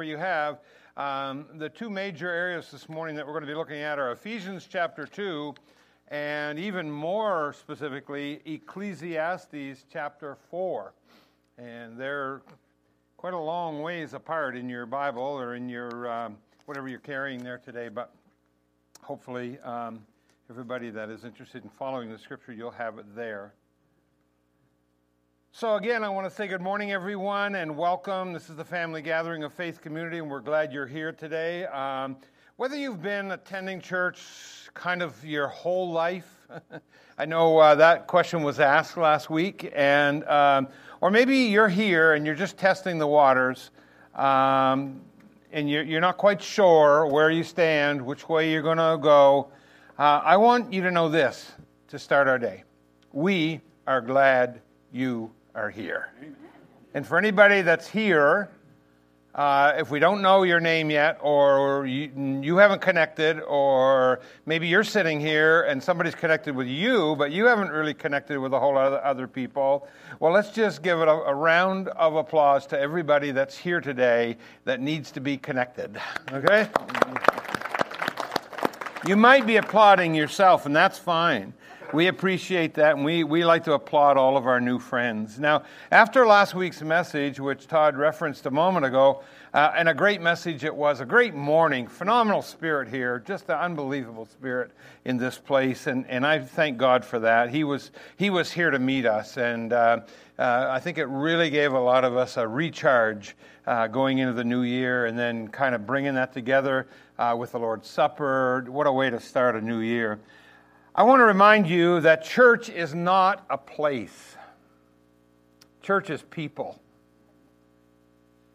you have. Um, the two major areas this morning that we're going to be looking at are Ephesians chapter 2 and even more specifically, Ecclesiastes chapter 4. And they're quite a long ways apart in your Bible or in your um, whatever you're carrying there today, but hopefully, um, everybody that is interested in following the scripture, you'll have it there. So, again, I want to say good morning, everyone, and welcome. This is the Family Gathering of Faith Community, and we're glad you're here today. Um, whether you've been attending church kind of your whole life, I know uh, that question was asked last week, and um, or maybe you're here and you're just testing the waters, um, and you're, you're, not quite sure where you stand, which way you're going to go. Uh, I want you to know this to start our day: we are glad you are here. And for anybody that's here, uh, if we don't know your name yet, or you, you, haven't connected, or maybe you're sitting here and somebody's connected with you, but you haven't really connected with a whole lot of other people, well, let's just give it a, a round of applause to everybody that's here today that needs to be connected. Okay? You might be applauding yourself, and that's fine we appreciate that, and we, we like to applaud all of our new friends. Now, after last week's message, which Todd referenced a moment ago, uh, and a great message it was, a great morning, phenomenal spirit here, just an unbelievable spirit in this place, and, and I thank God for that. He was, he was here to meet us, and uh, uh, I think it really gave a lot of us a recharge uh, going into the new year, and then kind of bringing that together uh, with the Lord's Supper. What a way to start a new year. I want to remind you that church is not a place, church is people.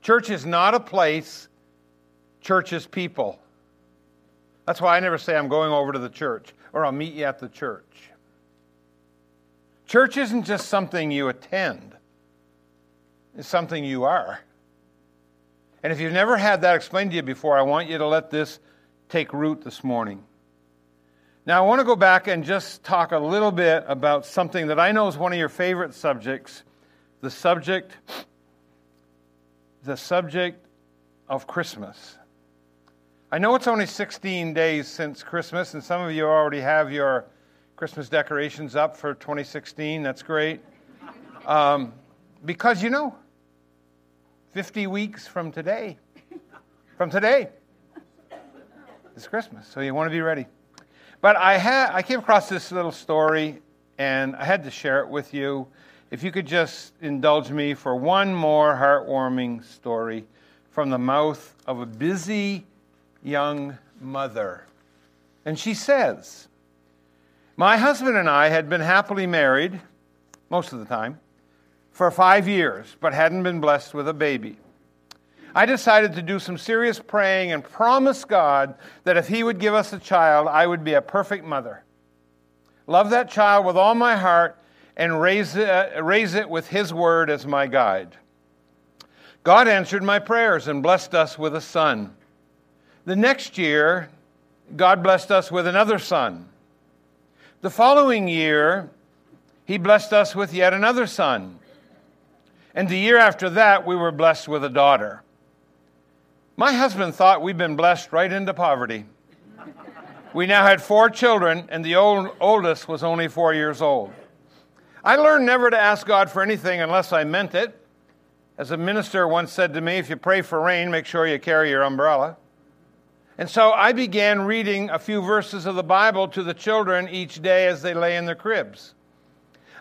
Church is not a place, church is people. That's why I never say I'm going over to the church or I'll meet you at the church. Church isn't just something you attend, it's something you are. And if you've never had that explained to you before, I want you to let this take root this morning. Now, I want to go back and just talk a little bit about something that I know is one of your favorite subjects the subject the subject of Christmas. I know it's only 16 days since Christmas, and some of you already have your Christmas decorations up for 2016. That's great. Um, because you know, 50 weeks from today, from today, it's Christmas. So you want to be ready. But I, had, I came across this little story and I had to share it with you. If you could just indulge me for one more heartwarming story from the mouth of a busy young mother. And she says, My husband and I had been happily married, most of the time, for five years, but hadn't been blessed with a baby. I decided to do some serious praying and promise God that if He would give us a child, I would be a perfect mother. Love that child with all my heart and raise it, uh, raise it with His word as my guide. God answered my prayers and blessed us with a son. The next year, God blessed us with another son. The following year, He blessed us with yet another son. And the year after that, we were blessed with a daughter. My husband thought we'd been blessed right into poverty. We now had four children, and the old, oldest was only four years old. I learned never to ask God for anything unless I meant it. As a minister once said to me, if you pray for rain, make sure you carry your umbrella. And so I began reading a few verses of the Bible to the children each day as they lay in their cribs.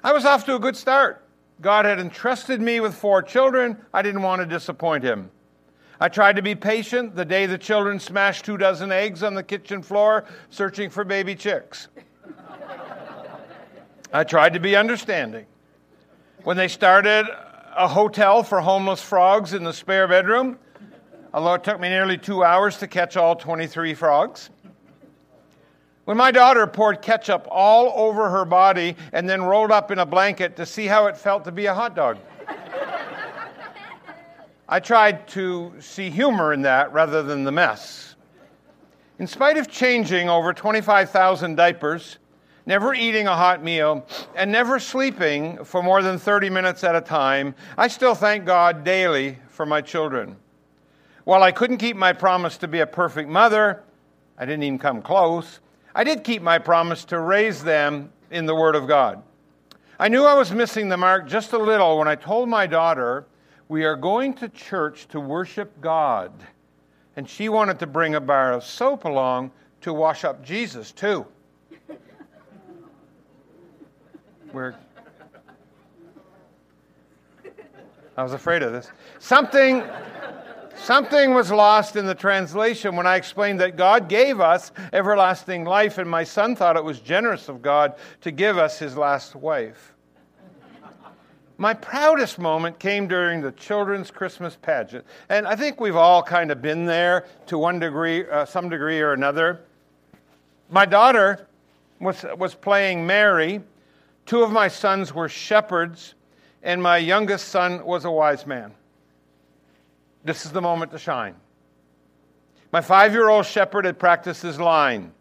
I was off to a good start. God had entrusted me with four children. I didn't want to disappoint him. I tried to be patient the day the children smashed two dozen eggs on the kitchen floor searching for baby chicks. I tried to be understanding. When they started a hotel for homeless frogs in the spare bedroom, although it took me nearly two hours to catch all 23 frogs. When my daughter poured ketchup all over her body and then rolled up in a blanket to see how it felt to be a hot dog. I tried to see humor in that rather than the mess. In spite of changing over 25,000 diapers, never eating a hot meal, and never sleeping for more than 30 minutes at a time, I still thank God daily for my children. While I couldn't keep my promise to be a perfect mother, I didn't even come close. I did keep my promise to raise them in the Word of God. I knew I was missing the mark just a little when I told my daughter, We are going to church to worship God. And she wanted to bring a bar of soap along to wash up Jesus, too. Where I was afraid of this. Something Something was lost in the translation when I explained that God gave us everlasting life, and my son thought it was generous of God to give us his last wife. My proudest moment came during the children's Christmas pageant. And I think we've all kind of been there to one degree, uh, some degree or another. My daughter was, was playing Mary. Two of my sons were shepherds, and my youngest son was a wise man. This is the moment to shine. My five year old shepherd had practiced his line.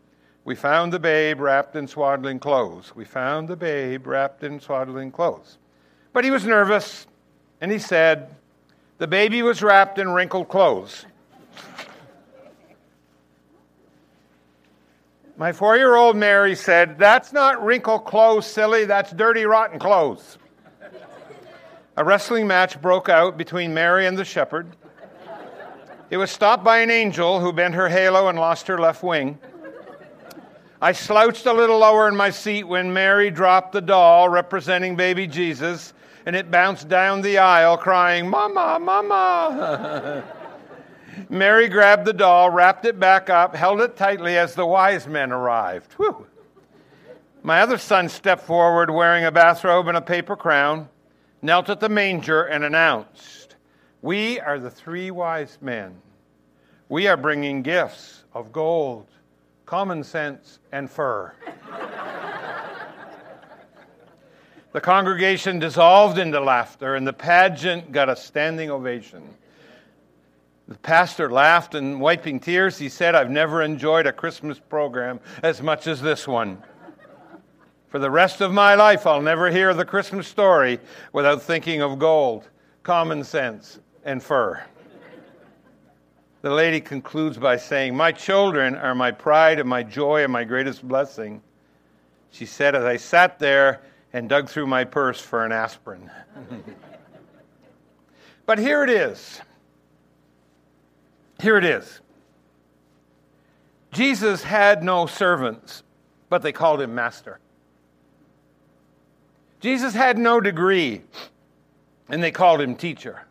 We found the babe wrapped in swaddling clothes. We found the babe wrapped in swaddling clothes. But he was nervous, and he said, The baby was wrapped in wrinkled clothes. My four year old Mary said, That's not wrinkled clothes, silly, that's dirty, rotten clothes. A wrestling match broke out between Mary and the shepherd. It was stopped by an angel who bent her halo and lost her left wing. I slouched a little lower in my seat when Mary dropped the doll representing baby Jesus, and it bounced down the aisle crying, Mama, Mama. Mary grabbed the doll, wrapped it back up, held it tightly as the wise men arrived. Whew. My other son stepped forward wearing a bathrobe and a paper crown, knelt at the manger, and announced, we are the three wise men. We are bringing gifts of gold, common sense, and fur. the congregation dissolved into laughter, and the pageant got a standing ovation. The pastor laughed and, wiping tears, he said, I've never enjoyed a Christmas program as much as this one. For the rest of my life, I'll never hear the Christmas story without thinking of gold, common sense, and fur. The lady concludes by saying, My children are my pride and my joy and my greatest blessing. She said as I sat there and dug through my purse for an aspirin. but here it is. Here it is. Jesus had no servants, but they called him master. Jesus had no degree, and they called him teacher.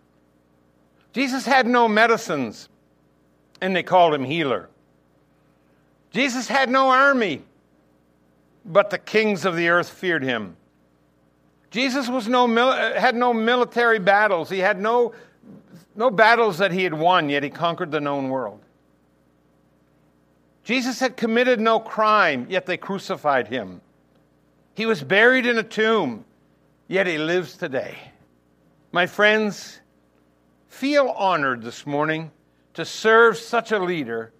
Jesus had no medicines, and they called him healer. Jesus had no army, but the kings of the earth feared him. Jesus was no, uh, had no military battles. He had no, no battles that he had won, yet he conquered the known world. Jesus had committed no crime, yet they crucified him. He was buried in a tomb, yet he lives today. My friends, feel honored this morning to serve such a leader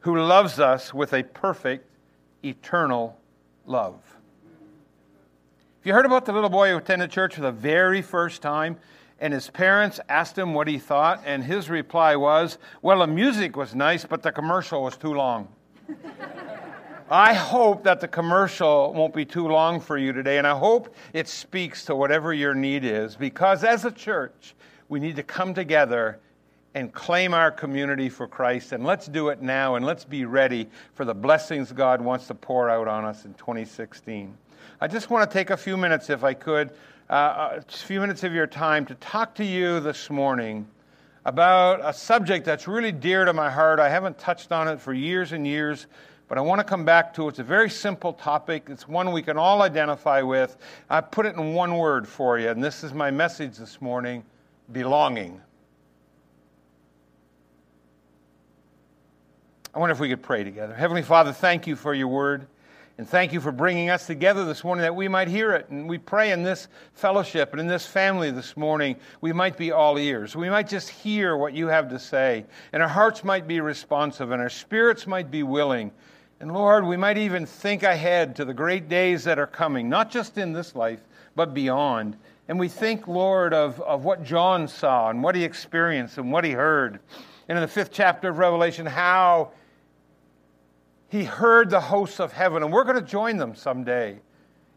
who loves us with a perfect, eternal love. Have you heard about the little boy who attended church for the very first time? And his parents asked him what he thought, and his reply was, Well, the music was nice, but the commercial was too long. I hope that the commercial won't be too long for you today, and I hope it speaks to whatever your need is, because as a church, we need to come together and claim our community for Christ. And let's do it now, and let's be ready for the blessings God wants to pour out on us in 2016. I just want to take a few minutes, if I could, uh, a few minutes of your time to talk to you this morning about a subject that's really dear to my heart. I haven't touched on it for years and years, but I want to come back to it. It's a very simple topic. It's one we can all identify with. I put it in one word for you, and this is my message this morning belonging. I wonder if we could pray together. Heavenly Father, thank you for your word. And thank you for bringing us together this morning that we might hear it. And we pray in this fellowship and in this family this morning, we might be all ears. We might just hear what you have to say. And our hearts might be responsive and our spirits might be willing. And Lord, we might even think ahead to the great days that are coming, not just in this life, but beyond. And we think, Lord, of, of what John saw and what he experienced and what he heard. and in the fifth chapter of Revelation how he heard the hosts of heaven, and we're going to join them someday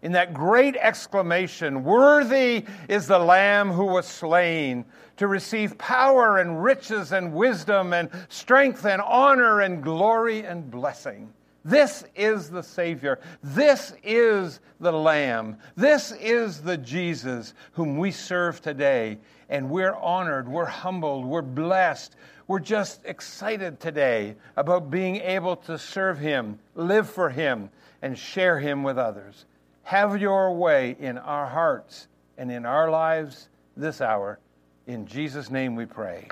in that great exclamation Worthy is the Lamb who was slain to receive power and riches and wisdom and strength and honor and glory and blessing. This is the Savior. This is the Lamb. This is the Jesus whom we serve today. And we're honored, we're humbled, we're blessed. We're just excited today about being able to serve Him, live for Him, and share Him with others. Have your way in our hearts and in our lives this hour. In Jesus' name we pray.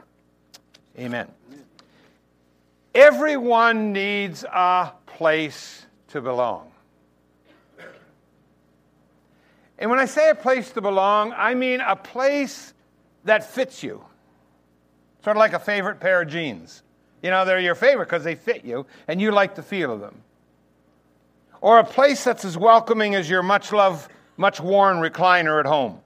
Amen. Everyone needs a place to belong. And when I say a place to belong, I mean a place that fits you. Sort of like a favorite pair of jeans. You know, they're your favorite because they fit you and you like the feel of them. Or a place that's as welcoming as your much loved, much worn recliner at home.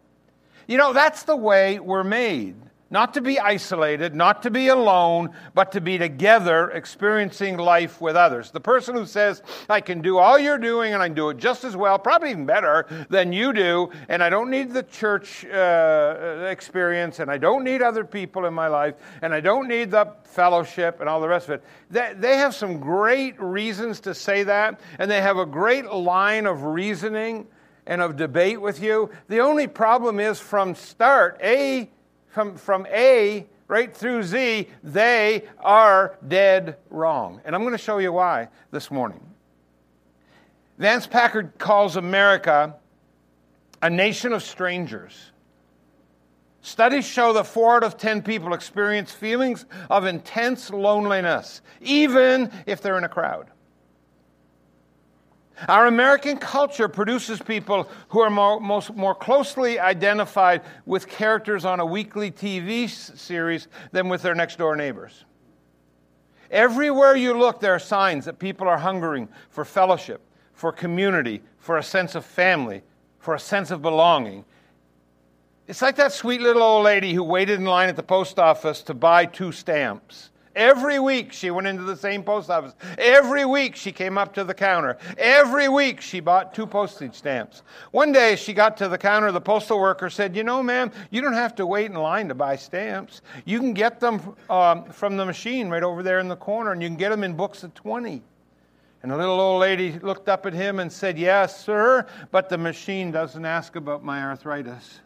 You know, that's the way we're made. Not to be isolated, not to be alone, but to be together experiencing life with others. The person who says, I can do all you're doing and I can do it just as well, probably even better than you do, and I don't need the church uh, experience, and I don't need other people in my life, and I don't need the fellowship and all the rest of it. They, they have some great reasons to say that, and they have a great line of reasoning and of debate with you. The only problem is from start, A, from, from A right through Z, they are dead wrong. And I'm going to show you why this morning. Vance Packard calls America a nation of strangers. Studies show that four out of ten people experience feelings of intense loneliness, even if they're in a crowd. Our American culture produces people who are more, most, more closely identified with characters on a weekly TV series than with their next door neighbors. Everywhere you look, there are signs that people are hungering for fellowship, for community, for a sense of family, for a sense of belonging. It's like that sweet little old lady who waited in line at the post office to buy two stamps. Every week she went into the same post office. Every week she came up to the counter. Every week she bought two postage stamps. One day she got to the counter, the postal worker said, You know, ma'am, you don't have to wait in line to buy stamps. You can get them um, from the machine right over there in the corner, and you can get them in books of 20. And the little old lady looked up at him and said, Yes, sir, but the machine doesn't ask about my arthritis.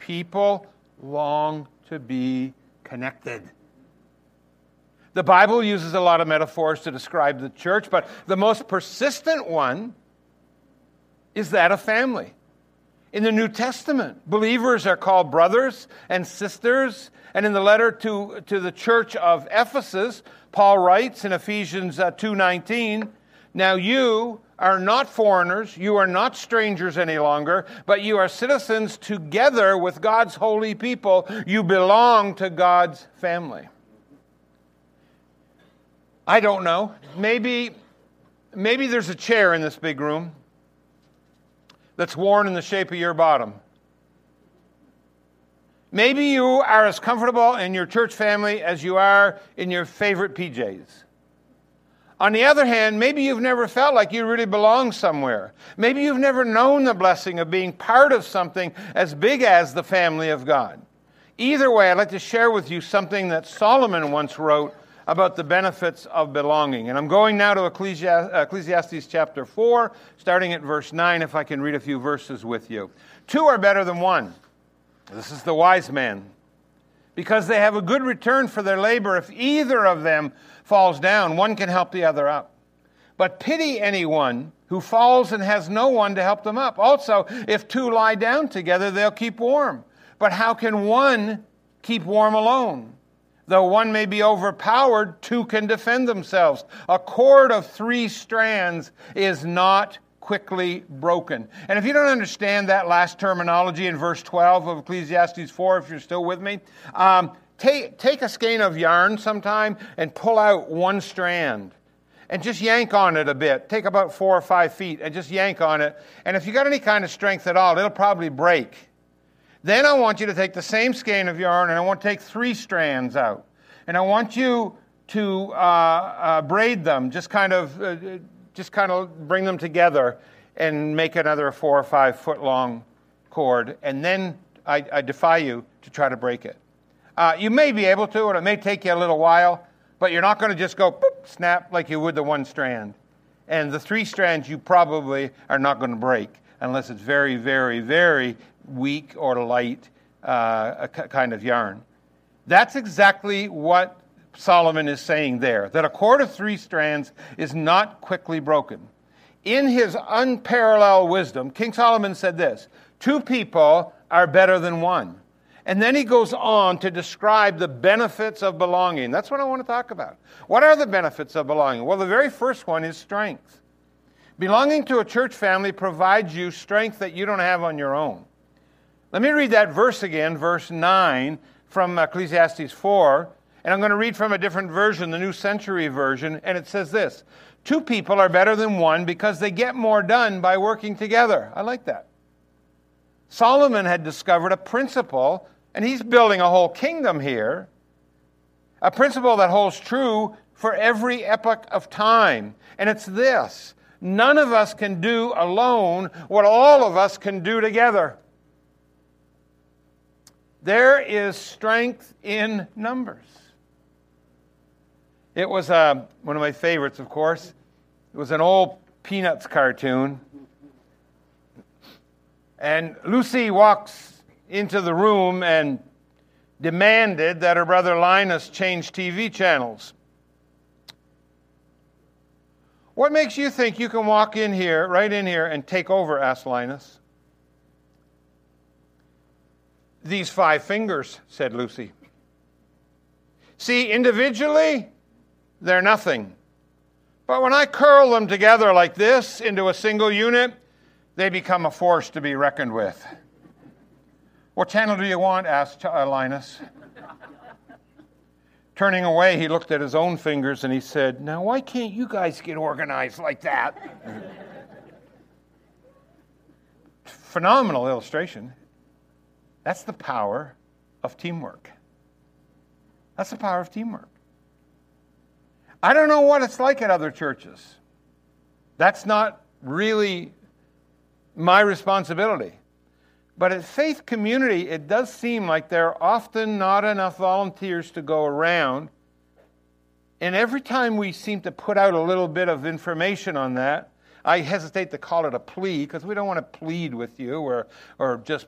People long to be connected. The Bible uses a lot of metaphors to describe the church, but the most persistent one is that of family. In the New Testament, believers are called brothers and sisters. And in the letter to, to the church of Ephesus, Paul writes in Ephesians uh, 2:19, "Now you are not foreigners, you are not strangers any longer, but you are citizens together with God's holy people. You belong to God's family. I don't know. Maybe, maybe there's a chair in this big room that's worn in the shape of your bottom. Maybe you are as comfortable in your church family as you are in your favorite PJs. On the other hand, maybe you've never felt like you really belong somewhere. Maybe you've never known the blessing of being part of something as big as the family of God. Either way, I'd like to share with you something that Solomon once wrote about the benefits of belonging. And I'm going now to Ecclesiastes chapter 4, starting at verse 9, if I can read a few verses with you. Two are better than one. This is the wise man. Because they have a good return for their labor if either of them falls down, one can help the other up. But pity anyone who falls and has no one to help them up. Also, if two lie down together, they'll keep warm. But how can one keep warm alone? Though one may be overpowered, two can defend themselves. A cord of three strands is not quickly broken. And if you don't understand that last terminology in verse 12 of Ecclesiastes 4, if you're still with me, um, Take, take a skein of yarn sometime and pull out one strand and just yank on it a bit. Take about four or five feet and just yank on it. And if you got any kind of strength at all, it'll probably break. Then I want you to take the same skein of yarn and I want to take three strands out. And I want you to uh, uh, braid them, just kind of, uh, just kind of bring them together and make another four or five foot long cord. And then I, I defy you to try to break it. Uh, you may be able to, and it may take you a little while, but you're not going to just go boop, snap like you would the one strand. And the three strands you probably are not going to break unless it's very, very, very weak or light uh, kind of yarn. That's exactly what Solomon is saying there that a cord of three strands is not quickly broken. In his unparalleled wisdom, King Solomon said this two people are better than one. And then he goes on to describe the benefits of belonging. That's what I want to talk about. What are the benefits of belonging? Well, the very first one is strength. Belonging to a church family provides you strength that you don't have on your own. Let me read that verse again, verse 9 from Ecclesiastes 4. And I'm going to read from a different version, the New Century Version. And it says this Two people are better than one because they get more done by working together. I like that. Solomon had discovered a principle and he's building a whole kingdom here. A principle that holds true for every epoch of time. And it's this none of us can do alone what all of us can do together. There is strength in numbers. It was uh, one of my favorites, of course. It was an old Peanuts cartoon. And Lucy walks into the room and demanded that her brother Linus change TV channels. What makes you think you can walk in here, right in here, and take over? asked Linus. These five fingers, said Lucy. See, individually, they're nothing. But when I curl them together like this into a single unit, they become a force to be reckoned with. What channel do you want? asked uh, Linus. Turning away, he looked at his own fingers and he said, Now, why can't you guys get organized like that? Phenomenal illustration. That's the power of teamwork. That's the power of teamwork. I don't know what it's like at other churches. That's not really my responsibility. But at Faith Community, it does seem like there are often not enough volunteers to go around. And every time we seem to put out a little bit of information on that, I hesitate to call it a plea because we don't want to plead with you or, or just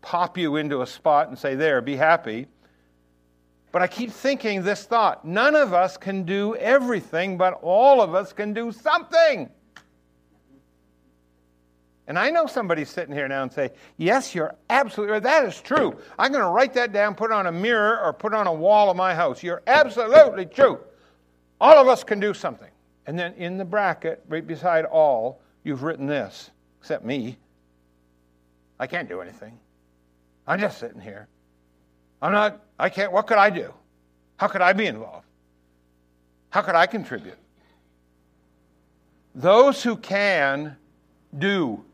pop you into a spot and say, There, be happy. But I keep thinking this thought none of us can do everything, but all of us can do something. And I know somebody's sitting here now and say, Yes, you're absolutely right. That is true. I'm going to write that down, put it on a mirror, or put it on a wall of my house. You're absolutely true. All of us can do something. And then in the bracket, right beside all, you've written this, except me. I can't do anything. I'm just sitting here. I'm not, I can't, what could I do? How could I be involved? How could I contribute? Those who can do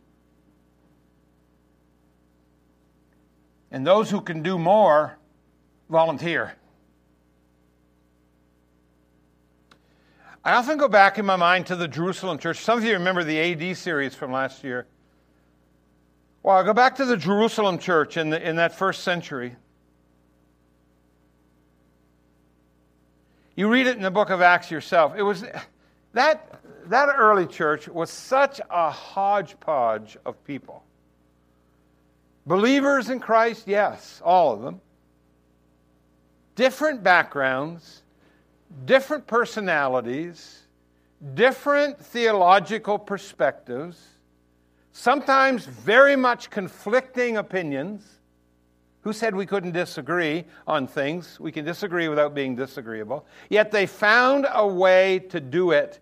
And those who can do more, volunteer. I often go back in my mind to the Jerusalem church. Some of you remember the AD series from last year. Well, I go back to the Jerusalem church in, the, in that first century. You read it in the book of Acts yourself. It was that, that early church was such a hodgepodge of people. Believers in Christ, yes, all of them. Different backgrounds, different personalities, different theological perspectives, sometimes very much conflicting opinions. Who said we couldn't disagree on things? We can disagree without being disagreeable. Yet they found a way to do it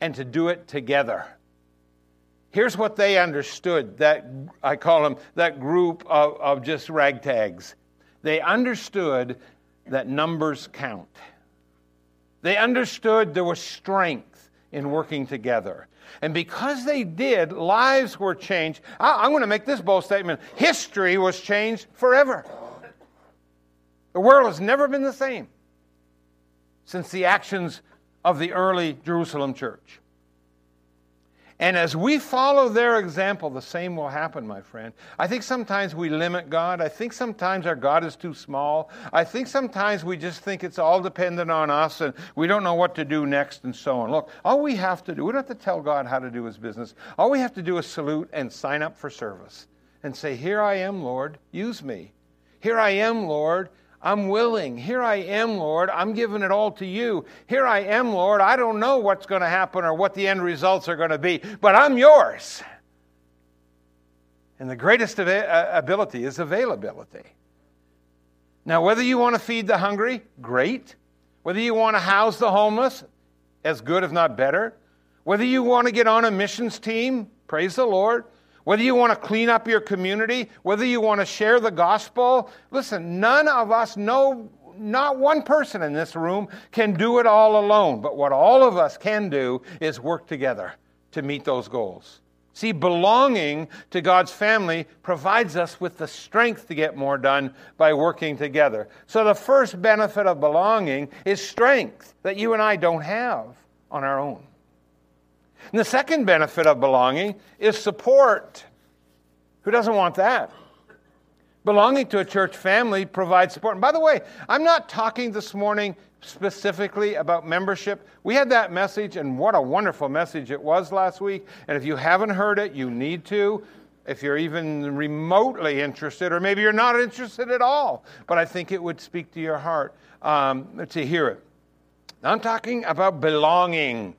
and to do it together. Here's what they understood that I call them that group of, of just ragtags. They understood that numbers count. They understood there was strength in working together. And because they did, lives were changed. I, am going to make this bold statement history was changed forever. The world has never been the same since the actions of the early Jerusalem church. And as we follow their example, the same will happen, my friend. I think sometimes we limit God. I think sometimes our God is too small. I think sometimes we just think it's all dependent on us and we don't know what to do next and so on. Look, all we have to do, we don't have to tell God how to do his business. All we have to do is salute and sign up for service and say, Here I am, Lord, use me. Here I am, Lord, I'm willing. Here I am, Lord. I'm giving it all to you. Here I am, Lord. I don't know what's going to happen or what the end results are going to be, but I'm yours. And the greatest uh, ability is availability. Now, whether you want to feed the hungry, great. Whether you want to house the homeless, as good, if not better. Whether you want to get on a missions team, praise the Lord. Whether you want to clean up your community, whether you want to share the gospel, listen, none of us know, not one person in this room can do it all alone. But what all of us can do is work together to meet those goals. See, belonging to God's family provides us with the strength to get more done by working together. So, the first benefit of belonging is strength that you and I don't have on our own. And the second benefit of belonging is support. Who doesn't want that? Belonging to a church family provides support. And by the way, I'm not talking this morning specifically about membership. We had that message, and what a wonderful message it was last week. And if you haven't heard it, you need to. If you're even remotely interested, or maybe you're not interested at all, but I think it would speak to your heart um, to hear it. I'm talking about belonging.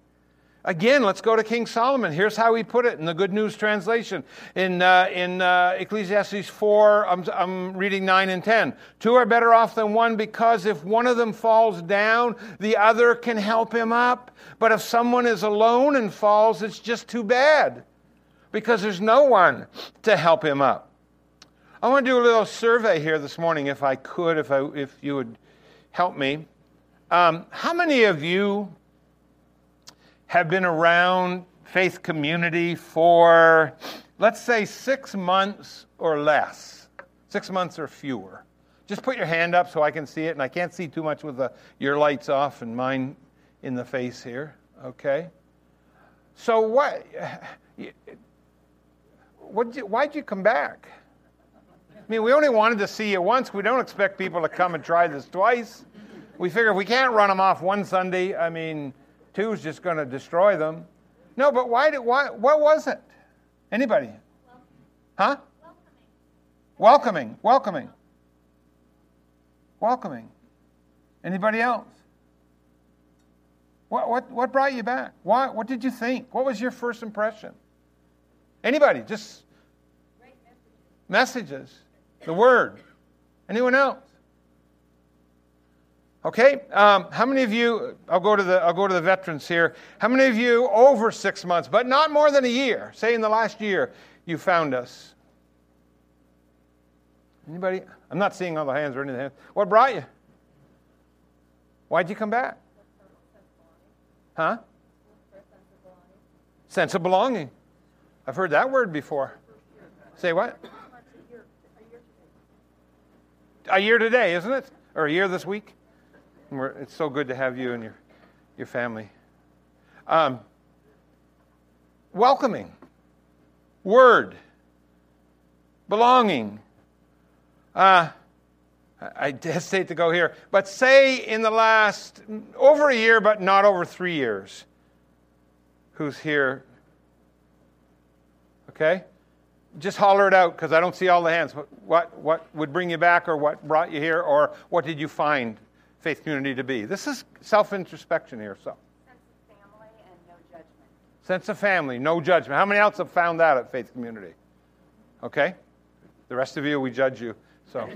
Again, let's go to King Solomon. Here's how he put it in the Good News Translation. In, uh, in uh, Ecclesiastes 4, I'm, I'm reading 9 and 10. Two are better off than one because if one of them falls down, the other can help him up. But if someone is alone and falls, it's just too bad because there's no one to help him up. I want to do a little survey here this morning, if I could, if, I, if you would help me. Um, how many of you have been around faith community for, let's say, six months or less, six months or fewer. Just put your hand up so I can see it, and I can't see too much with the, your lights off and mine in the face here. Okay. So what? what you, why'd you come back? I mean, we only wanted to see you once. We don't expect people to come and try this twice. We figure if we can't run them off one Sunday, I mean, Two is just going to destroy them. No, but why did why what was it? Anybody? Huh? Welcoming. Welcoming. Welcoming. Anybody else? What, what, what brought you back? Why, what did you think? What was your first impression? Anybody? Just messages. messages. The Word. Anyone else? Okay, um, how many of you? I'll go to the I'll go to the veterans here. How many of you over six months, but not more than a year? Say in the last year, you found us. Anybody? I'm not seeing all the hands or anything. What brought you? Why'd you come back? Huh? Sense of belonging. I've heard that word before. Say what? A year today, isn't it? Or a year this week? It's so good to have you and your, your family. Um, welcoming, word, belonging. Uh, I hesitate to go here, but say in the last over a year, but not over three years, who's here? Okay? Just holler it out because I don't see all the hands. What, what would bring you back, or what brought you here, or what did you find faith community to be. This is self introspection here. So. Sense of family and no judgment. Sense of family, no judgment. How many else have found that at faith community? Okay? The rest of you, we judge you. So.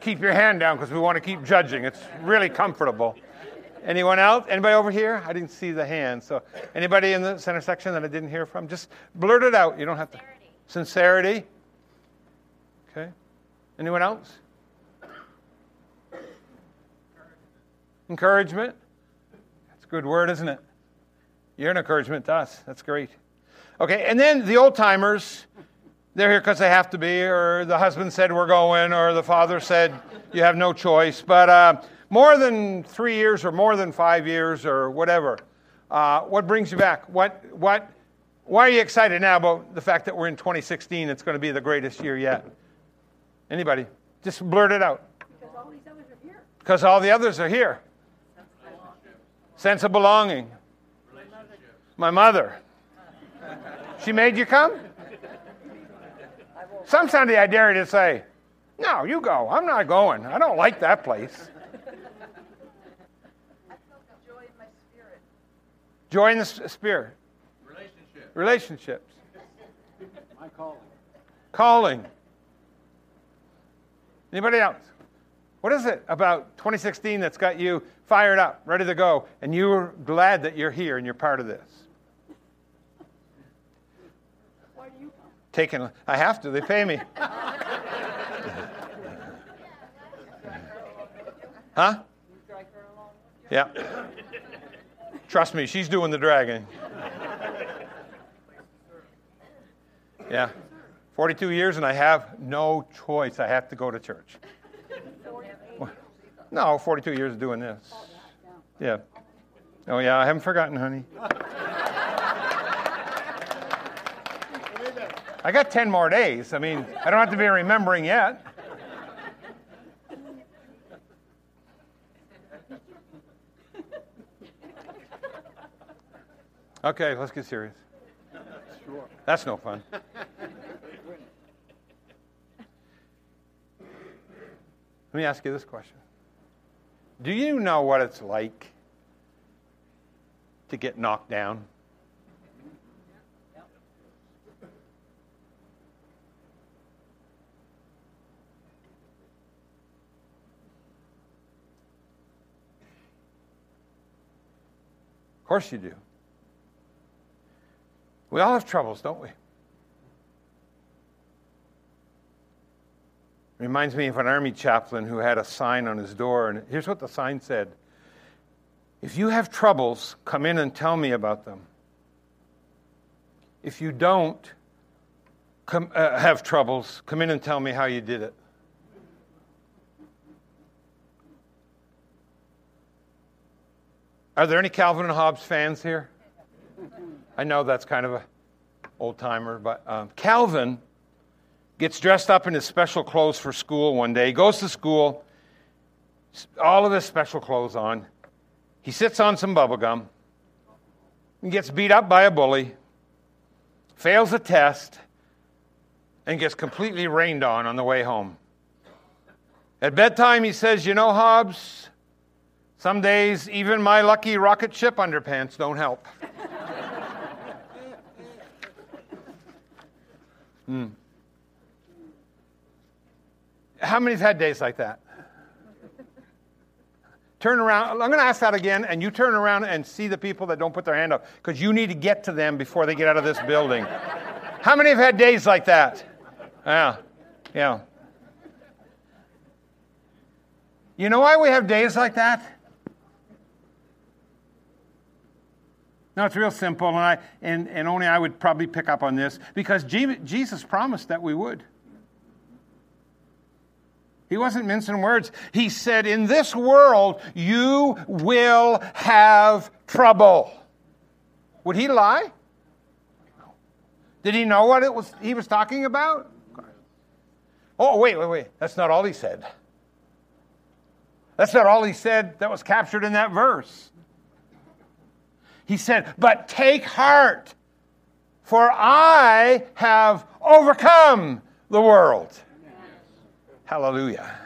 keep your hand down because we want to keep judging. It's really comfortable. Anyone else? Anybody over here? I didn't see the hand. So, anybody in the center section that I didn't hear from? Just blurt it out. You don't have to. Sincerity. Okay. Anyone else? Encouragement. That's a Good word, isn't it? You're an encouragement to us. That's great. Okay, and then the old timers, they're here because they have to be, or the husband said we're going, or the father said you have no choice. But uh, more than three years, or more than five years, or whatever, uh, what brings you back? What, what, why are you excited now about the fact that we're in 2016? It's going to be the greatest year yet. Anybody? Just blurt it out. Because all these others are here. Because all the others are here. Sense of belonging. My mother. She made you come? Some Sunday I dare you to say, No, you go. I'm not going. I don't like that place. Joy in my spirit. Joy in the spirit. Relationship. Relationships. My calling. Calling. Anybody else? What is it about 2016 that's got you fired up, ready to go, and you're glad that you're here and you're part of this? Why do you come? Taking, I have to. They pay me. huh? You drag her along. Yeah. Trust me, she's doing the dragging. Yeah. 42 years and I have no choice. I have to go to church. No, 42 years of doing this. Oh, yeah. Oh, yeah, I haven't forgotten, honey. I got 10 more days. I mean, I don't have to be remembering yet. Okay, let's get serious. Sure. That's no fun. Let me ask you this question Do you know what it's like to get knocked down? Of course you do. We all have troubles, don't we? Reminds me of an army chaplain who had a sign on his door, and here's what the sign said If you have troubles, come in and tell me about them. If you don't come, uh, have troubles, come in and tell me how you did it. Are there any Calvin and Hobbes fans here? I know that's kind of a old timer, but um, Calvin gets dressed up in his special clothes for school one day. Goes to school, all of his special clothes on. He sits on some bubble gum and gets beat up by a bully, fails a test, and gets completely rained on on the way home. At bedtime, he says, You know, Hobbes, some days even my lucky rocket ship underpants don't help. Hmm. How many have had days like that? Turn around. I'm going to ask that again, and you turn around and see the people that don't put their hand up because you need to get to them before they get out of this building. How many have had days like that? Yeah, yeah. You know why we have days like that? No, it's real simple, and, I, and, and only I would probably pick up on this because Jesus promised that we would. He wasn't mincing words. He said, In this world, you will have trouble. Would he lie? Did he know what it was he was talking about? Oh, wait, wait, wait. That's not all he said. That's not all he said that was captured in that verse. He said, But take heart, for I have overcome the world. Hallelujah.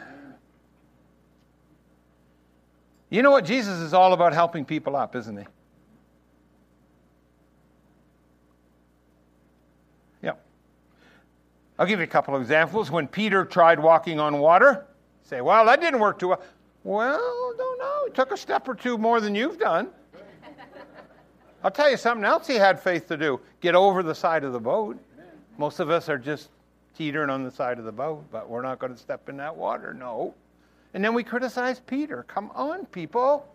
You know what? Jesus is all about helping people up, isn't he? Yeah. I'll give you a couple of examples. When Peter tried walking on water, say, well, that didn't work too well. Well, don't know. He took a step or two more than you've done. I'll tell you something else he had faith to do get over the side of the boat. Most of us are just teetering on the side of the boat, but we're not going to step in that water. No. And then we criticize Peter. Come on, people.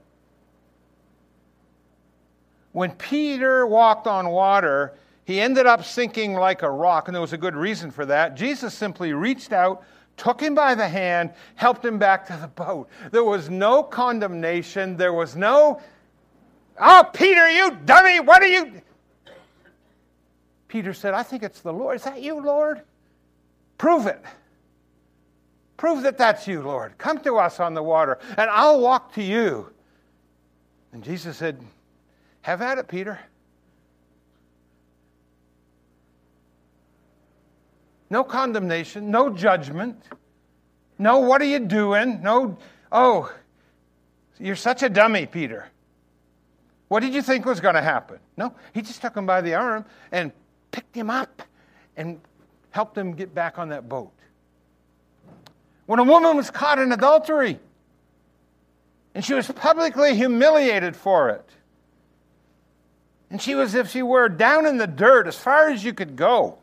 when Peter walked on water, he ended up sinking like a rock, and there was a good reason for that. Jesus simply reached out, took him by the hand, helped him back to the boat. There was no condemnation. There was no, oh, Peter, you dummy, what are you? Peter said, I think it's the Lord. Is that you, Lord? Prove it. Prove that that's you, Lord. Come to us on the water, and I'll walk to you. And Jesus said, Have at it, Peter. No condemnation, no judgment. No, what are you doing? No, oh, you're such a dummy, Peter. What did you think was going to happen? No, he just took him by the arm and picked him up and helped him get back on that boat. When a woman was caught in adultery and she was publicly humiliated for it, and she was, if she were, down in the dirt as far as you could go.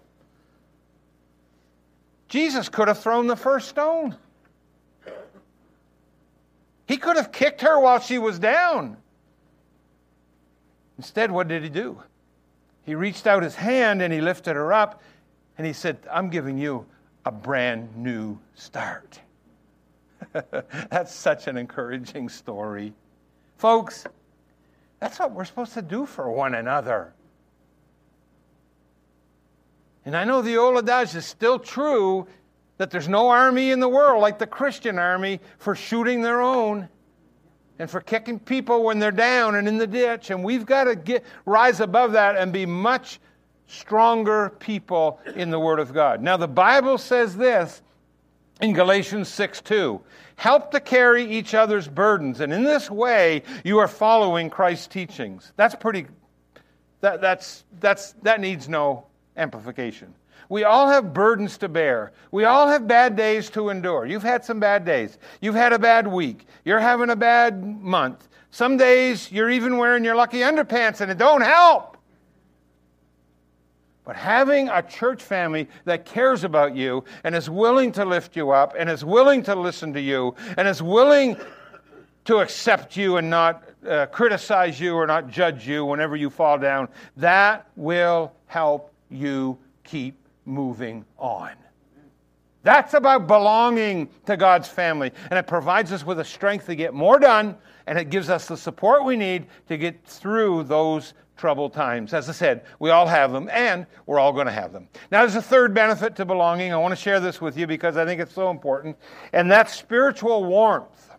Jesus could have thrown the first stone. He could have kicked her while she was down. Instead, what did he do? He reached out his hand and he lifted her up and he said, I'm giving you a brand new start. that's such an encouraging story. Folks, that's what we're supposed to do for one another. And I know the old adage is still true that there's no army in the world like the Christian army for shooting their own and for kicking people when they're down and in the ditch. And we've got to get, rise above that and be much stronger people in the Word of God. Now, the Bible says this in Galatians 6 2 help to carry each other's burdens. And in this way, you are following Christ's teachings. That's pretty, that, that's, that's, that needs no amplification. We all have burdens to bear. We all have bad days to endure. You've had some bad days. You've had a bad week. You're having a bad month. Some days you're even wearing your lucky underpants and it don't help. But having a church family that cares about you and is willing to lift you up and is willing to listen to you and is willing to accept you and not uh, criticize you or not judge you whenever you fall down, that will help you keep moving on. That's about belonging to God's family. And it provides us with the strength to get more done, and it gives us the support we need to get through those troubled times. As I said, we all have them, and we're all going to have them. Now, there's a third benefit to belonging. I want to share this with you because I think it's so important, and that's spiritual warmth.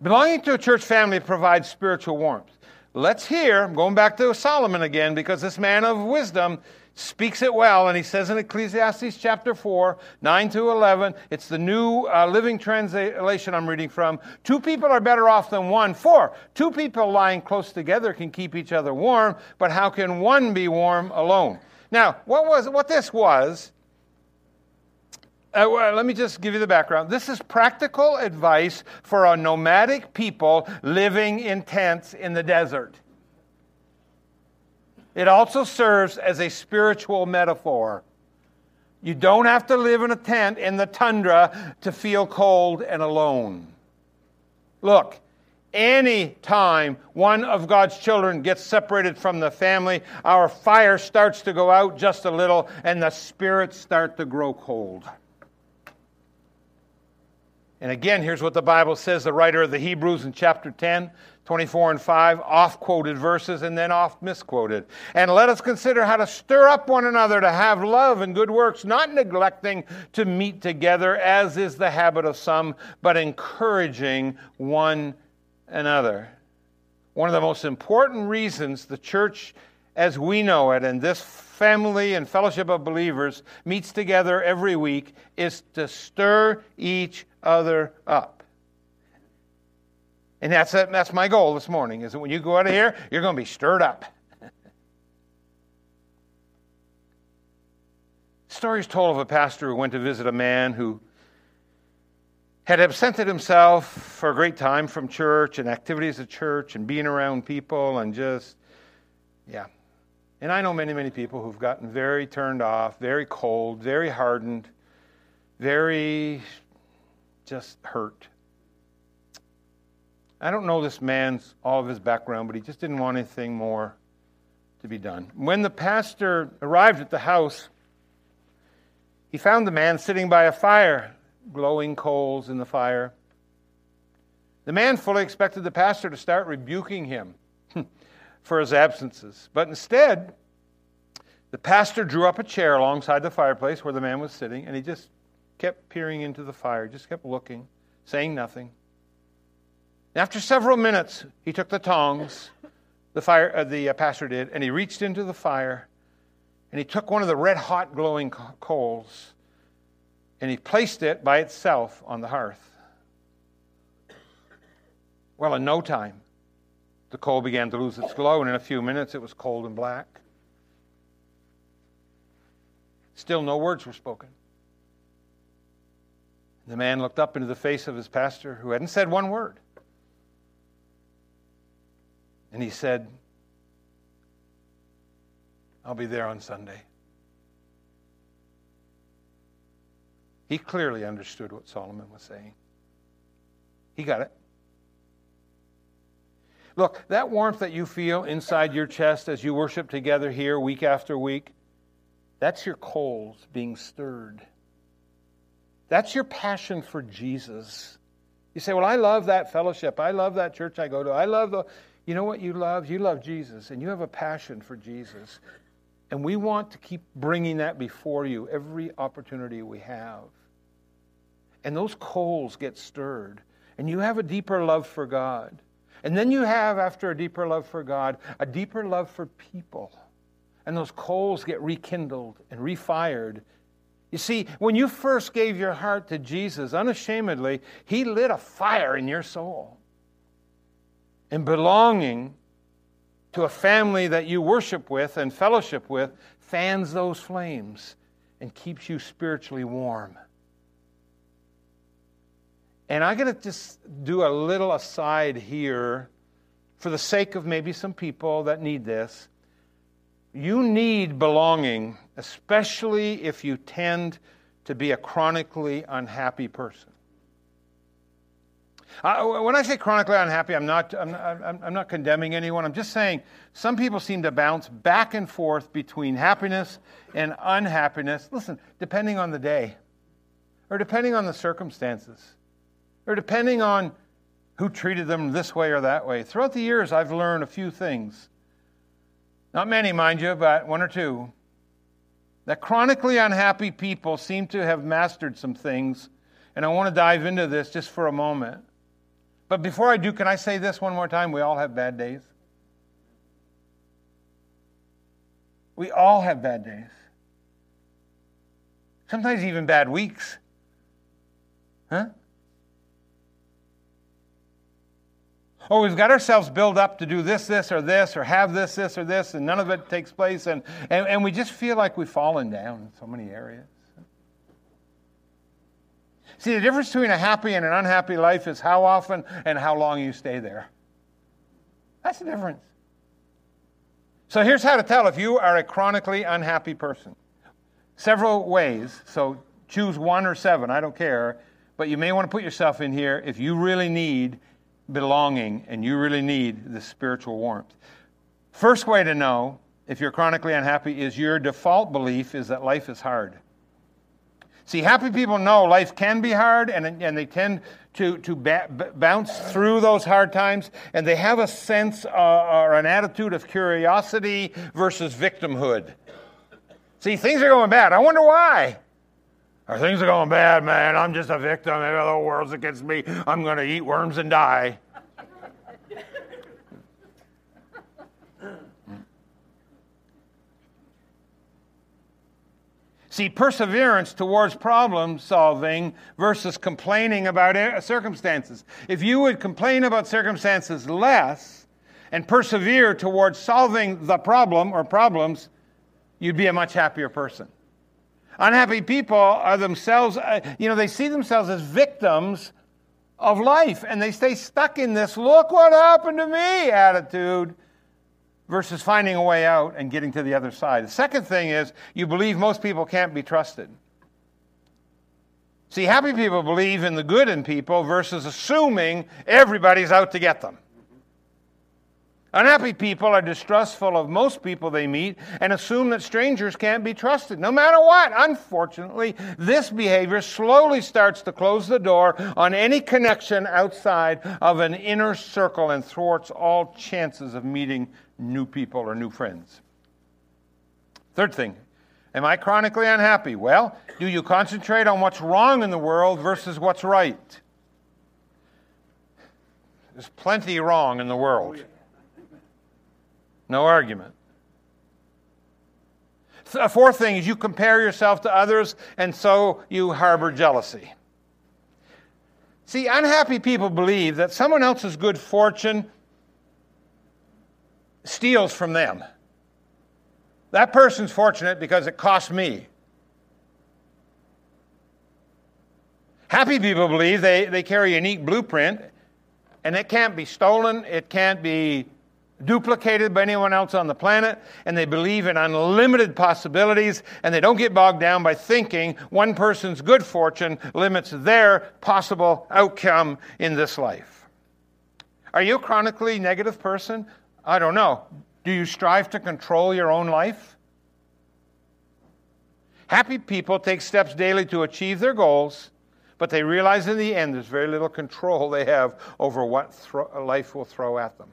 Belonging to a church family provides spiritual warmth. Let's hear, I'm going back to Solomon again because this man of wisdom speaks it well, and he says in Ecclesiastes chapter 4, 9 to 11, it's the new uh, living translation I'm reading from. Two people are better off than one. For two people lying close together can keep each other warm, but how can one be warm alone? Now, what was what this was? Uh, well, let me just give you the background. This is practical advice for a nomadic people living in tents in the desert. It also serves as a spiritual metaphor. You don't have to live in a tent in the tundra to feel cold and alone. Look, any time one of God's children gets separated from the family, our fire starts to go out just a little and the spirits start to grow cold. And again, here's what the Bible says the writer of the Hebrews in chapter 10, 24 and 5, oft quoted verses and then oft misquoted. And let us consider how to stir up one another to have love and good works, not neglecting to meet together, as is the habit of some, but encouraging one another. One of the most important reasons the church as we know it, and this family and fellowship of believers meets together every week, is to stir each other up. And that's, that's my goal this morning, is that when you go out of here, you're going to be stirred up. Stories told of a pastor who went to visit a man who had absented himself for a great time from church and activities of church and being around people and just, yeah. And I know many, many people who've gotten very turned off, very cold, very hardened, very just hurt. I don't know this man's all of his background, but he just didn't want anything more to be done. When the pastor arrived at the house, he found the man sitting by a fire, glowing coals in the fire. The man fully expected the pastor to start rebuking him for his absences, but instead, the pastor drew up a chair alongside the fireplace where the man was sitting, and he just kept peering into the fire, just kept looking, saying nothing. After several minutes, he took the tongs, the, fire, uh, the uh, pastor did, and he reached into the fire, and he took one of the red hot glowing coals, and he placed it by itself on the hearth. Well, in no time, the coal began to lose its glow, and in a few minutes it was cold and black. Still, no words were spoken. The man looked up into the face of his pastor, who hadn't said one word. And he said, I'll be there on Sunday. He clearly understood what Solomon was saying. He got it. Look, that warmth that you feel inside your chest as you worship together here week after week, that's your coals being stirred. That's your passion for Jesus. You say, Well, I love that fellowship. I love that church I go to. I love the. You know what you love? You love Jesus, and you have a passion for Jesus. And we want to keep bringing that before you every opportunity we have. And those coals get stirred, and you have a deeper love for God. And then you have, after a deeper love for God, a deeper love for people and those coals get rekindled and refired. You see, when you first gave your heart to Jesus, unashamedly, He lit a fire in your soul. And belonging to a family that you worship with and fellowship with fans those flames and keeps you spiritually warm. And I'm going to just do a little aside here for the sake of maybe some people that need this. You need belonging, especially if you tend to be a chronically unhappy person. Uh, when I say chronically unhappy, I'm not, I'm, I'm, I'm not condemning anyone. I'm just saying some people seem to bounce back and forth between happiness and unhappiness. Listen, depending on the day, or depending on the circumstances, or depending on who treated them this way or that way. Throughout the years, I've learned a few things not many, mind you, but one or two. That chronically unhappy people seem to have mastered some things, and I want to dive into this just for a moment. But before I do, can I say this one more time? We all have bad days. We all have bad days. Sometimes even bad weeks. Huh? oh, we've got ourselves built up to do this, this, or this, or have this, this, or this, and none of it takes place. And, and, and we just feel like we've fallen down in so many areas. See, the difference between a happy and an unhappy life is how often and how long you stay there. That's the difference. So here's how to tell if you are a chronically unhappy person. Several ways. So choose one or seven, I don't care. But you may want to put yourself in here if you really need belonging and you really need the spiritual warmth. First way to know if you're chronically unhappy is your default belief is that life is hard. See, happy people know life can be hard and, and they tend to, to ba- bounce through those hard times and they have a sense uh, or an attitude of curiosity versus victimhood. See, things are going bad. I wonder why. Or things are going bad, man? I'm just a victim. The world's against me. I'm going to eat worms and die. See, perseverance towards problem solving versus complaining about circumstances. If you would complain about circumstances less and persevere towards solving the problem or problems, you'd be a much happier person. Unhappy people are themselves, uh, you know, they see themselves as victims of life and they stay stuck in this look what happened to me attitude versus finding a way out and getting to the other side. The second thing is you believe most people can't be trusted. See, happy people believe in the good in people versus assuming everybody's out to get them. Unhappy people are distrustful of most people they meet and assume that strangers can't be trusted, no matter what. Unfortunately, this behavior slowly starts to close the door on any connection outside of an inner circle and thwarts all chances of meeting new people or new friends. Third thing, am I chronically unhappy? Well, do you concentrate on what's wrong in the world versus what's right? There's plenty wrong in the world. No argument. A uh, fourth thing is you compare yourself to others, and so you harbor jealousy. See, unhappy people believe that someone else's good fortune steals from them. That person's fortunate because it cost me. Happy people believe they, they carry a unique blueprint, and it can't be stolen, it can't be duplicated by anyone else on the planet, and they believe in unlimited possibilities, and they don't get bogged down by thinking one person's good fortune limits their possible outcome in this life. Are you a chronically negative person? I don't know. Do you strive to control your own life? Happy people take steps daily to achieve their goals, but they realize in the end there's very little control they have over what thro- life will throw at them.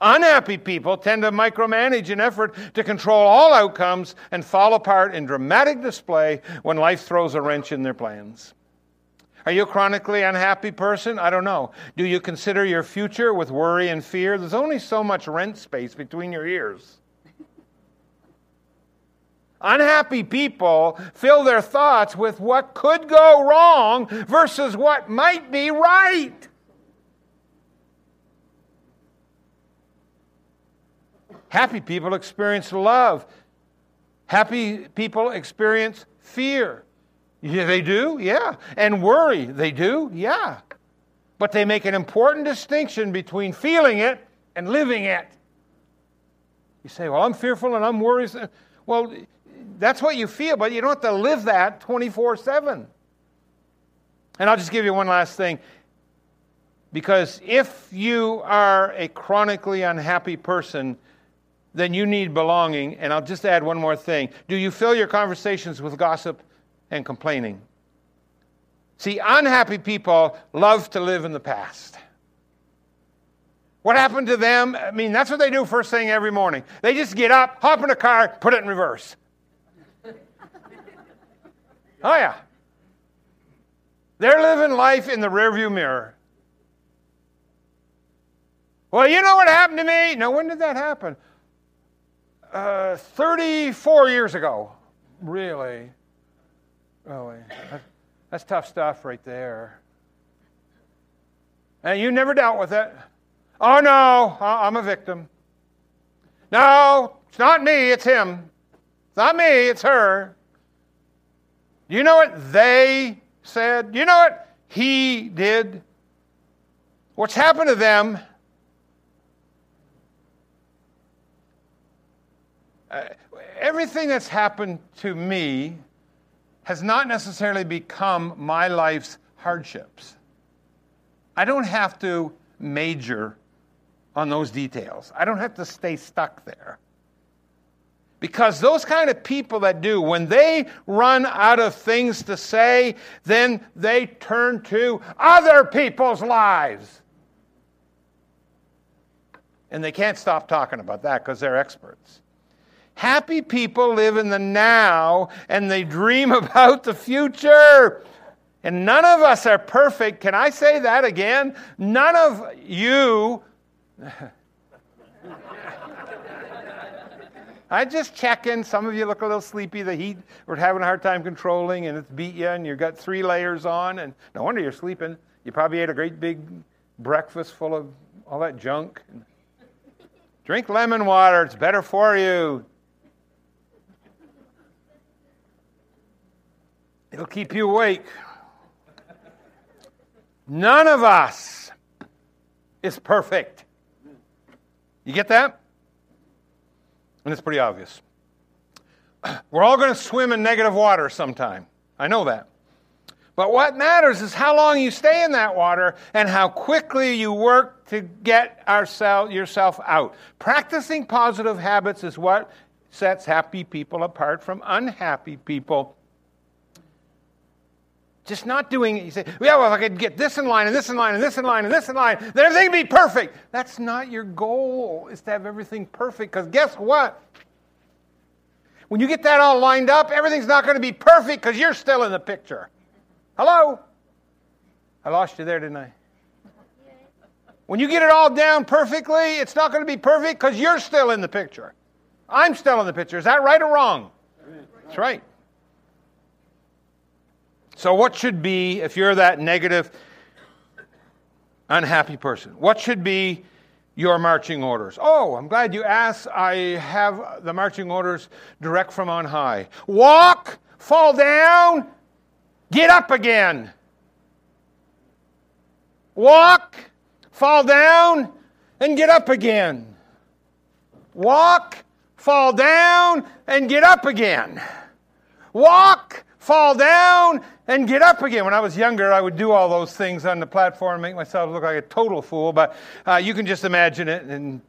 Unhappy people tend to micromanage an effort to control all outcomes and fall apart in dramatic display when life throws a wrench in their plans. Are you a chronically unhappy person? I don't know. Do you consider your future with worry and fear? There's only so much rent space between your ears. Unhappy people fill their thoughts with what could go wrong versus what might be right. Happy people experience love. Happy people experience fear. Yeah, they do, yeah. And worry, they do, yeah. But they make an important distinction between feeling it and living it. You say, well, I'm fearful and I'm worried. Well, that's what you feel, but you don't have to live that 24 7. And I'll just give you one last thing. Because if you are a chronically unhappy person, then you need belonging. And I'll just add one more thing. Do you fill your conversations with gossip and complaining? See, unhappy people love to live in the past. What happened to them? I mean, that's what they do first thing every morning. They just get up, hop in a car, put it in reverse. oh, yeah. They're living life in the rearview mirror. Well, you know what happened to me? No, when did that happen? Uh, 34 years ago. Really? Really? That's, tough stuff right there. And you never dealt with it. Oh, no, I'm a victim. No, it's not me, it's him. It's not me, it's her. Do you know what they said? You know what he did? What's happened to them Uh, everything that's happened to me has not necessarily become my life's hardships. I don't have to major on those details. I don't have to stay stuck there. Because those kind of people that do, when they run out of things to say, then they turn to other people's lives. And they can't stop talking about that because they're experts. Happy people live in the now and they dream about the future. And none of us are perfect. Can I say that again? None of you. I just check in. Some of you look a little sleepy. The heat, we're having a hard time controlling, and it's beat you, and you've got three layers on, and no wonder you're sleeping. You probably ate a great big breakfast full of all that junk. Drink lemon water, it's better for you. It'll keep you awake. None of us is perfect. You get that? And it's pretty obvious. We're all going to swim in negative water sometime. I know that. But what matters is how long you stay in that water and how quickly you work to get ourself, yourself out. Practicing positive habits is what sets happy people apart from unhappy people. Just not doing it. You say, yeah, well, if I could get this in line and this in line and this in line and this in line, then everything would be perfect. That's not your goal, is to have everything perfect. Because guess what? When you get that all lined up, everything's not going to be perfect because you're still in the picture. Hello? I lost you there, didn't I? When you get it all down perfectly, it's not going to be perfect because you're still in the picture. I'm still in the picture. Is that right or wrong? That's right. So, what should be, if you're that negative, unhappy person, what should be your marching orders? Oh, I'm glad you asked. I have the marching orders direct from on high. Walk, fall down, get up again. Walk, fall down, and get up again. Walk, fall down, and get up again. Walk, fall down, and get up again. When I was younger, I would do all those things on the platform, make myself look like a total fool, but uh, you can just imagine it, and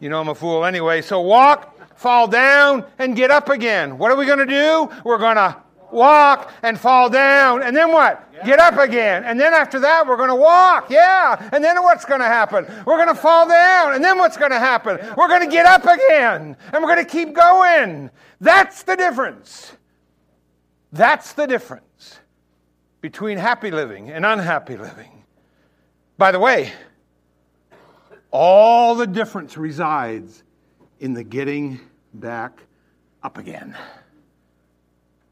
you know I'm a fool anyway. So walk, fall down, and get up again. What are we going to do? We're going to walk and fall down, and then what? Get up again. And then after that, we're going to walk. Yeah. And then what's going to happen? We're going to fall down. And then what's going to happen? We're going to get up again. And we're going to keep going. That's the difference. That's the difference between happy living and unhappy living. By the way, all the difference resides in the getting back up again.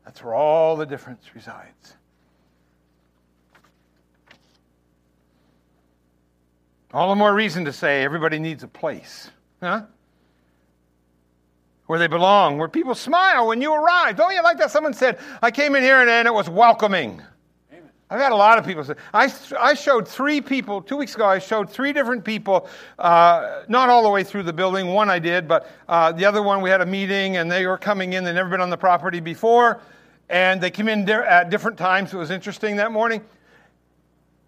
That's where all the difference resides. All the more reason to say everybody needs a place, huh? Where they belong, where people smile when you arrive. Don't you like that? Someone said, I came in here and, and it was welcoming. Amen. I've had a lot of people say, I, I showed three people, two weeks ago, I showed three different people, uh, not all the way through the building. One I did, but uh, the other one we had a meeting and they were coming in. They'd never been on the property before. And they came in di- at different times. It was interesting that morning.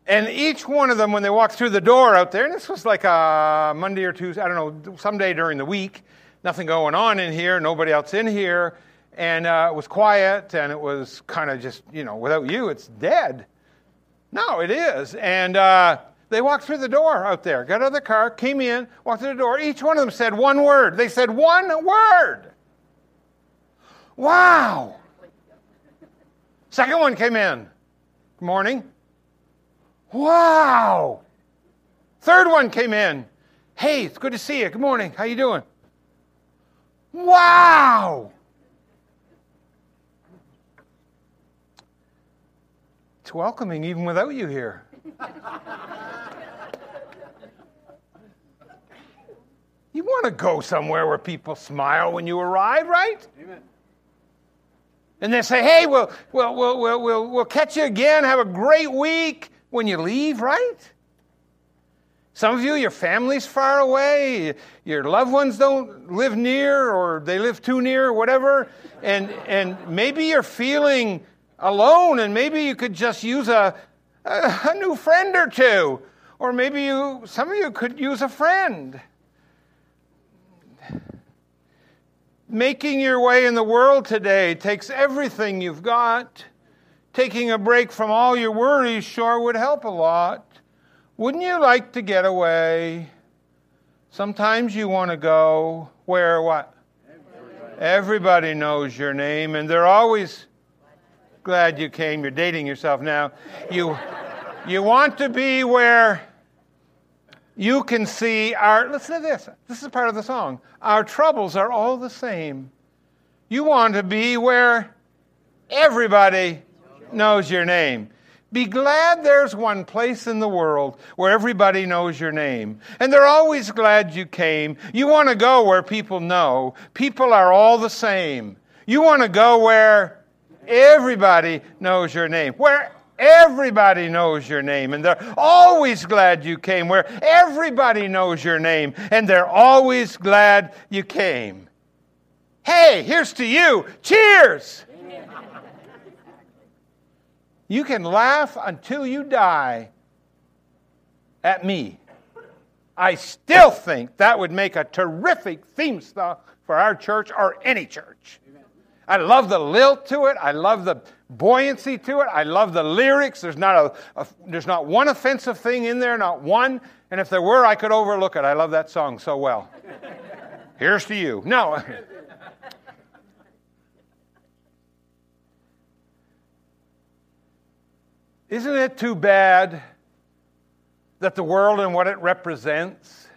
And each one of them, when they walked through the door out there, and this was like a Monday or Tuesday, I don't know, someday during the week, nothing going on in here, nobody else in here, and uh, it was quiet, and it was kind of just, you know, without you, it's dead. No, it is. And uh, they walked through the door out there, got out of the car, came in, walked through the door. Each one of them said one word. They said one word. Wow. Second one came in. Good morning. Wow. Third one came in. Hey, it's good to see you. Good morning. How you doing? Wow. It's welcoming even without you here. you want to go somewhere where people smile when you arrive, right? Amen. And they say, hey, we'll, we'll, we'll, we'll, we'll, we'll catch you again. Have a great week when you leave, right? Some of you, your family's far away, your loved ones don't live near, or they live too near, or whatever, and, and maybe you're feeling alone, and maybe you could just use a, a, a new friend or two, or maybe you, some of you could use a friend. Making your way in the world today takes everything you've got. Taking a break from all your worries sure would help a lot. Wouldn't you like to get away? Sometimes you want to go where what? Everybody. Everybody knows your name, and they're always glad you came. You're dating yourself now. You, you want to be where you can see our, listen to this. This is part of the song. Our troubles are all the same. You want to be where everybody knows your name. Be glad there's one place in the world where everybody knows your name. And they're always glad you came. You want to go where people know. People are all the same. You want to go where everybody knows your name. Where everybody knows your name. And they're always glad you came. Where everybody knows your name. And they're always glad you came. Hey, here's to you. Cheers! You can laugh until you die at me. I still think that would make a terrific theme song for our church or any church. I love the lilt to it. I love the buoyancy to it. I love the lyrics. There's not, a, a, there's not one offensive thing in there, not one. And if there were, I could overlook it. I love that song so well. Here's to you. No. Isn't it too bad that the world and what it represents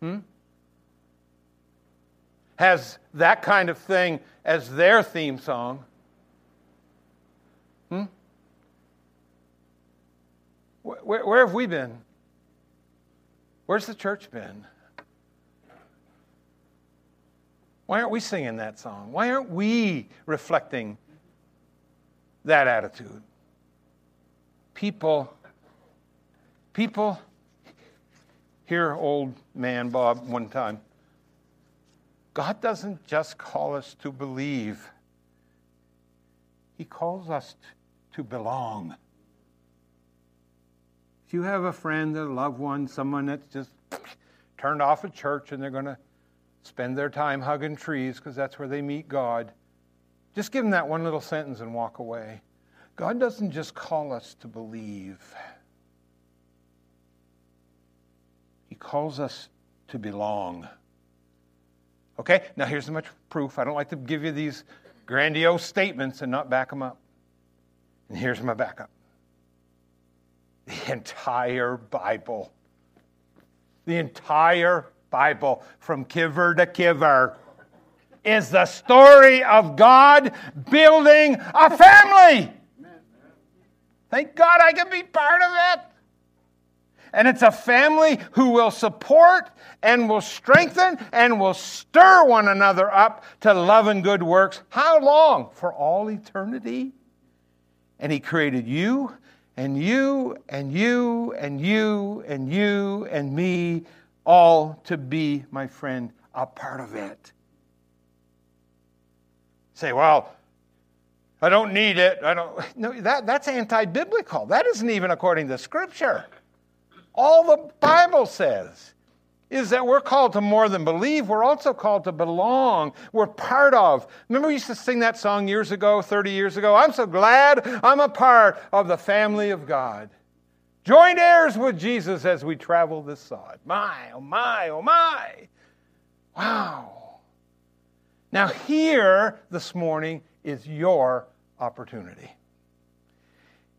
hmm, has that kind of thing as their theme song? Hmm? Where, where have we been? Where's the church been? Why aren't we singing that song? Why aren't we reflecting that attitude? People, people, hear old man Bob one time. God doesn't just call us to believe, He calls us to belong. If you have a friend, a loved one, someone that's just turned off a church and they're going to spend their time hugging trees because that's where they meet God, just give them that one little sentence and walk away. God doesn't just call us to believe, He calls us to belong. Okay, now here's much proof. I don't like to give you these grandiose statements and not back them up. And here's my backup the entire Bible. The entire Bible, from kiver to kiver, is the story of God building a family. Thank God I can be part of it. And it's a family who will support and will strengthen and will stir one another up to love and good works. How long? For all eternity. And He created you and you and you and you and you and me all to be, my friend, a part of it. Say, well, I don't need it. I don't. No, that, that's anti biblical. That isn't even according to Scripture. All the Bible says is that we're called to more than believe, we're also called to belong. We're part of. Remember, we used to sing that song years ago, 30 years ago? I'm so glad I'm a part of the family of God. Joint heirs with Jesus as we travel this side. My, oh my, oh my. Wow. Now, here this morning is your opportunity.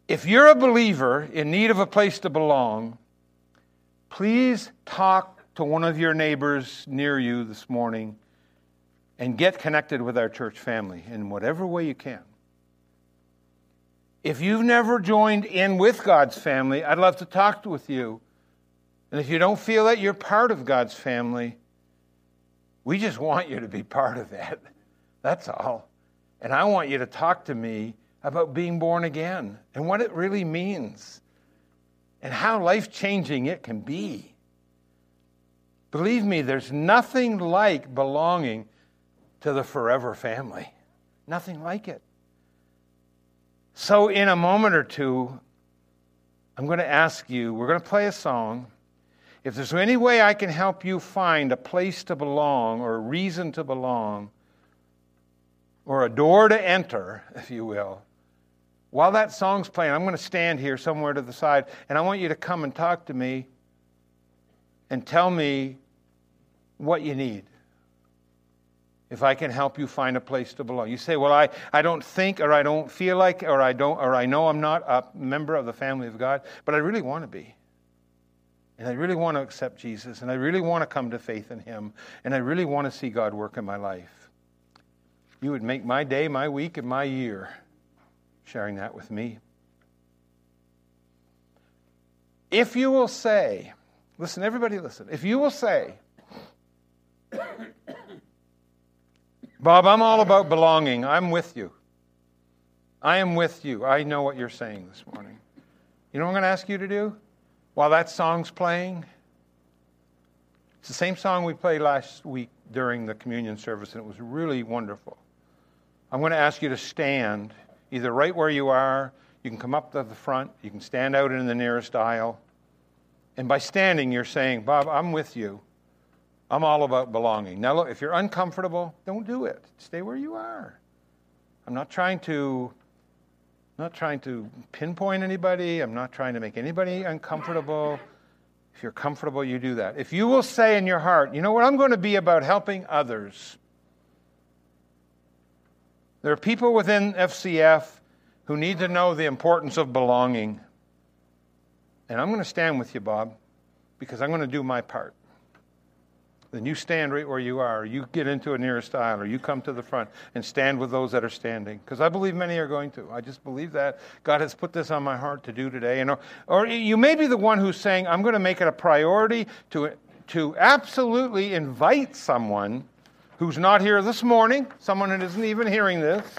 If you're a believer in need of a place to belong, please talk to one of your neighbors near you this morning and get connected with our church family in whatever way you can. If you've never joined in with God's family, I'd love to talk with you. And if you don't feel that you're part of God's family, we just want you to be part of that. That's all. And I want you to talk to me about being born again and what it really means and how life changing it can be. Believe me, there's nothing like belonging to the forever family. Nothing like it. So, in a moment or two, I'm going to ask you, we're going to play a song. If there's any way I can help you find a place to belong or a reason to belong, or a door to enter, if you will, while that song's playing, I'm going to stand here somewhere to the side, and I want you to come and talk to me and tell me what you need. If I can help you find a place to belong. You say, Well, I, I don't think, or I don't feel like, or I don't, or I know I'm not a member of the family of God, but I really want to be. And I really want to accept Jesus, and I really want to come to faith in Him, and I really want to see God work in my life. You would make my day, my week, and my year sharing that with me. If you will say, listen, everybody listen, if you will say, Bob, I'm all about belonging. I'm with you. I am with you. I know what you're saying this morning. You know what I'm going to ask you to do while that song's playing? It's the same song we played last week during the communion service, and it was really wonderful. I'm going to ask you to stand either right where you are, you can come up to the front, you can stand out in the nearest aisle. And by standing, you're saying, Bob, I'm with you. I'm all about belonging. Now, look, if you're uncomfortable, don't do it. Stay where you are. I'm not trying to not trying to pinpoint anybody. I'm not trying to make anybody uncomfortable. If you're comfortable, you do that. If you will say in your heart, you know what, I'm going to be about helping others. There are people within FCF who need to know the importance of belonging. And I'm going to stand with you, Bob, because I'm going to do my part. Then you stand right where you are. You get into a nearest aisle, or you come to the front and stand with those that are standing. Because I believe many are going to. I just believe that God has put this on my heart to do today. And, or, or you may be the one who's saying, I'm going to make it a priority to, to absolutely invite someone who's not here this morning, someone that isn't even hearing this,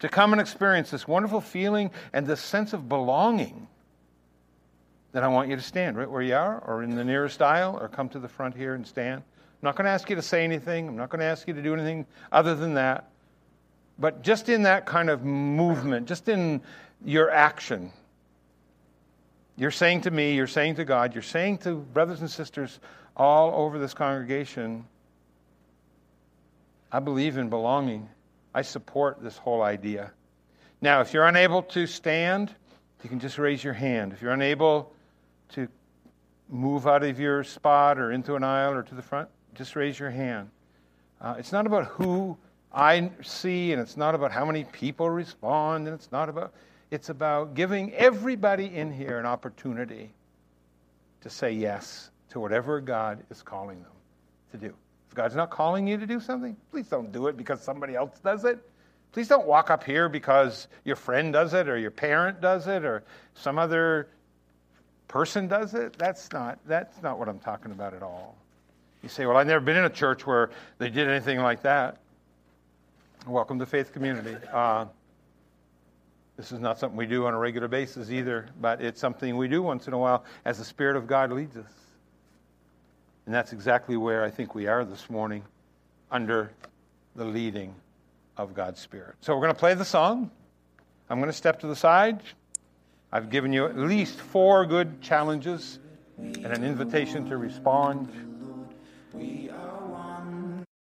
to come and experience this wonderful feeling and this sense of belonging then I want you to stand right where you are, or in the nearest aisle, or come to the front here and stand. I'm not going to ask you to say anything. I'm not going to ask you to do anything other than that. But just in that kind of movement, just in your action, you're saying to me, you're saying to God, you're saying to brothers and sisters all over this congregation, I believe in belonging. I support this whole idea. Now, if you're unable to stand, you can just raise your hand. If you're unable to move out of your spot or into an aisle or to the front, just raise your hand. Uh, it's not about who I see, and it's not about how many people respond, and it's not about, it's about giving everybody in here an opportunity to say yes to whatever God is calling them to do. If God's not calling you to do something, please don't do it because somebody else does it. Please don't walk up here because your friend does it or your parent does it or some other person does it. That's not, that's not what I'm talking about at all. You say, Well, I've never been in a church where they did anything like that. Welcome to Faith Community. Uh, this is not something we do on a regular basis either, but it's something we do once in a while as the Spirit of God leads us. And that's exactly where I think we are this morning, under the leading of God's Spirit. So we're going to play the song. I'm going to step to the side. I've given you at least four good challenges and an invitation to respond.